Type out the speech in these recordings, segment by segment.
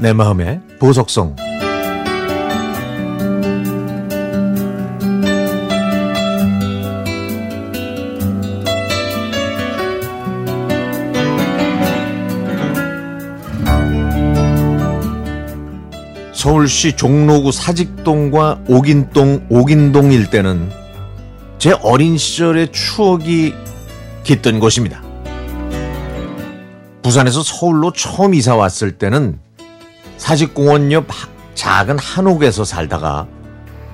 내 마음의 보석성 서울시 종로구 사직동과 옥인동 옥인동 일대는 제 어린 시절의 추억이 깃든 곳입니다. 부산에서 서울로 처음 이사 왔을 때는 사직공원 옆 작은 한옥에서 살다가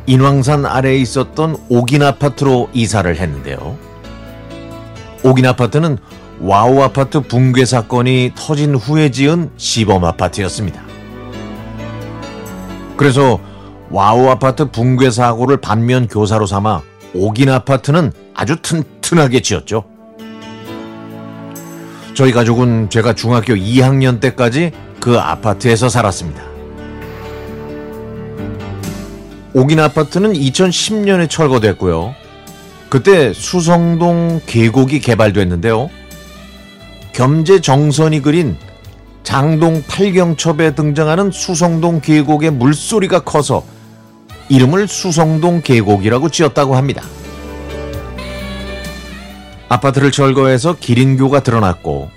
인왕산 아래에 있었던 옥인 아파트로 이사를 했는데요. 옥인 아파트는 와우 아파트 붕괴 사건이 터진 후에 지은 시범 아파트였습니다. 그래서 와우 아파트 붕괴 사고를 반면 교사로 삼아 옥인 아파트는 아주 튼튼하게 지었죠. 저희 가족은 제가 중학교 2학년 때까지 그 아파트에서 살았습니다. 옥인 아파트는 2010년에 철거됐고요. 그때 수성동 계곡이 개발됐는데요. 겸재 정선이 그린 장동 팔경첩에 등장하는 수성동 계곡의 물소리가 커서 이름을 수성동 계곡이라고 지었다고 합니다. 아파트를 철거해서 기린교가 드러났고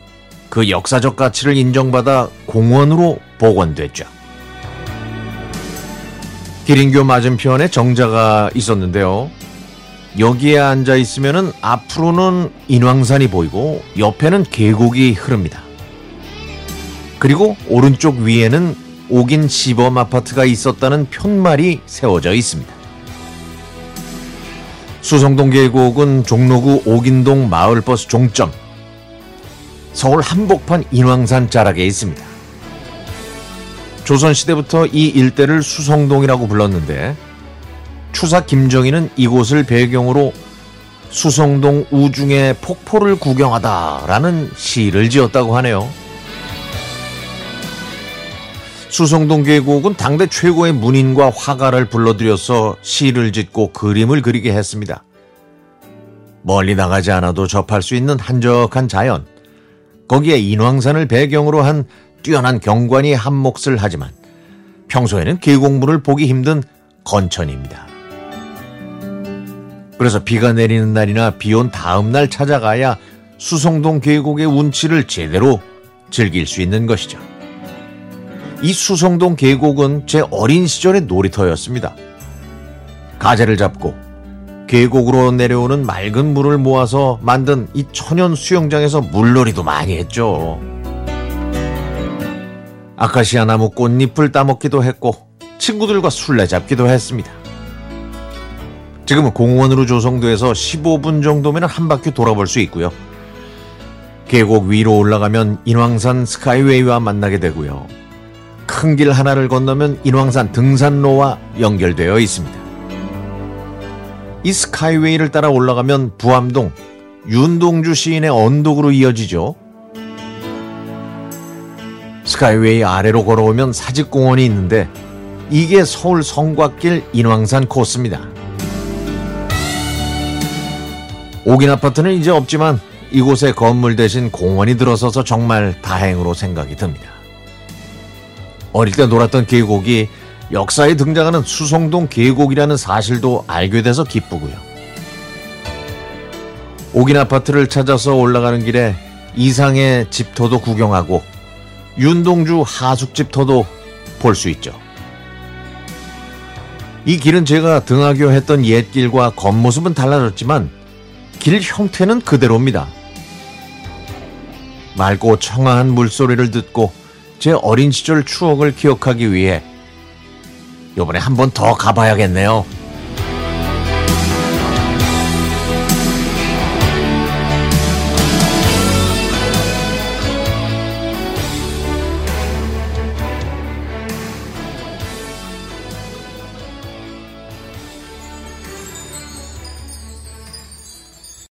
그 역사적 가치를 인정받아 공원으로 복원됐죠. 기린교 맞은편에 정자가 있었는데요. 여기에 앉아 있으면 앞으로는 인왕산이 보이고 옆에는 계곡이 흐릅니다. 그리고 오른쪽 위에는 옥인 시범 아파트가 있었다는 편말이 세워져 있습니다. 수성동 계곡은 종로구 옥인동 마을버스 종점, 서울 한복판 인왕산 자락에 있습니다. 조선시대부터 이 일대를 수성동이라고 불렀는데 추사 김정희는 이곳을 배경으로 수성동 우중의 폭포를 구경하다라는 시를 지었다고 하네요. 수성동 계곡은 당대 최고의 문인과 화가를 불러들여서 시를 짓고 그림을 그리게 했습니다. 멀리 나가지 않아도 접할 수 있는 한적한 자연, 거기에 인왕산을 배경으로 한 뛰어난 경관이 한 몫을 하지만 평소에는 계곡물을 보기 힘든 건천입니다. 그래서 비가 내리는 날이나 비 온 다음 날 찾아가야 수성동 계곡의 운치를 제대로 즐길 수 있는 것이죠. 이 수성동 계곡은 제 어린 시절의 놀이터였습니다. 가재를 잡고 계곡으로 내려오는 맑은 물을 모아서 만든 이 천연 수영장에서 물놀이도 많이 했죠. 아카시아 나무 꽃잎을 따먹기도 했고 친구들과 술래잡기도 했습니다. 지금은 공원으로 조성돼서 15분 정도면 한 바퀴 돌아볼 수 있고요. 계곡 위로 올라가면 인왕산 스카이웨이와 만나게 되고요. 큰 길 하나를 건너면 인왕산 등산로와 연결되어 있습니다. 이 스카이웨이를 따라 올라가면 부암동, 윤동주 시인의 언덕으로 이어지죠. 스카이웨이 아래로 걸어오면 사직공원이 있는데 이게 서울 성곽길 인왕산 코스입니다. 옥인 아파트는 이제 없지만 이곳에 건물 대신 공원이 들어서서 정말 다행으로 생각이 듭니다. 어릴 때 놀았던 계곡이 역사에 등장하는 수성동 계곡이라는 사실도 알게 돼서 기쁘고요. 옥인 아파트를 찾아서 올라가는 길에 이상의 집터도 구경하고 윤동주 하숙집터도 볼 수 있죠. 이 길은 제가 등하교 했던 옛 길과 겉모습은 달라졌지만 길 형태는 그대로입니다. 맑고 청아한 물소리를 듣고 제 어린 시절 추억을 기억하기 위해 이번에 한 번 더 가봐야겠네요.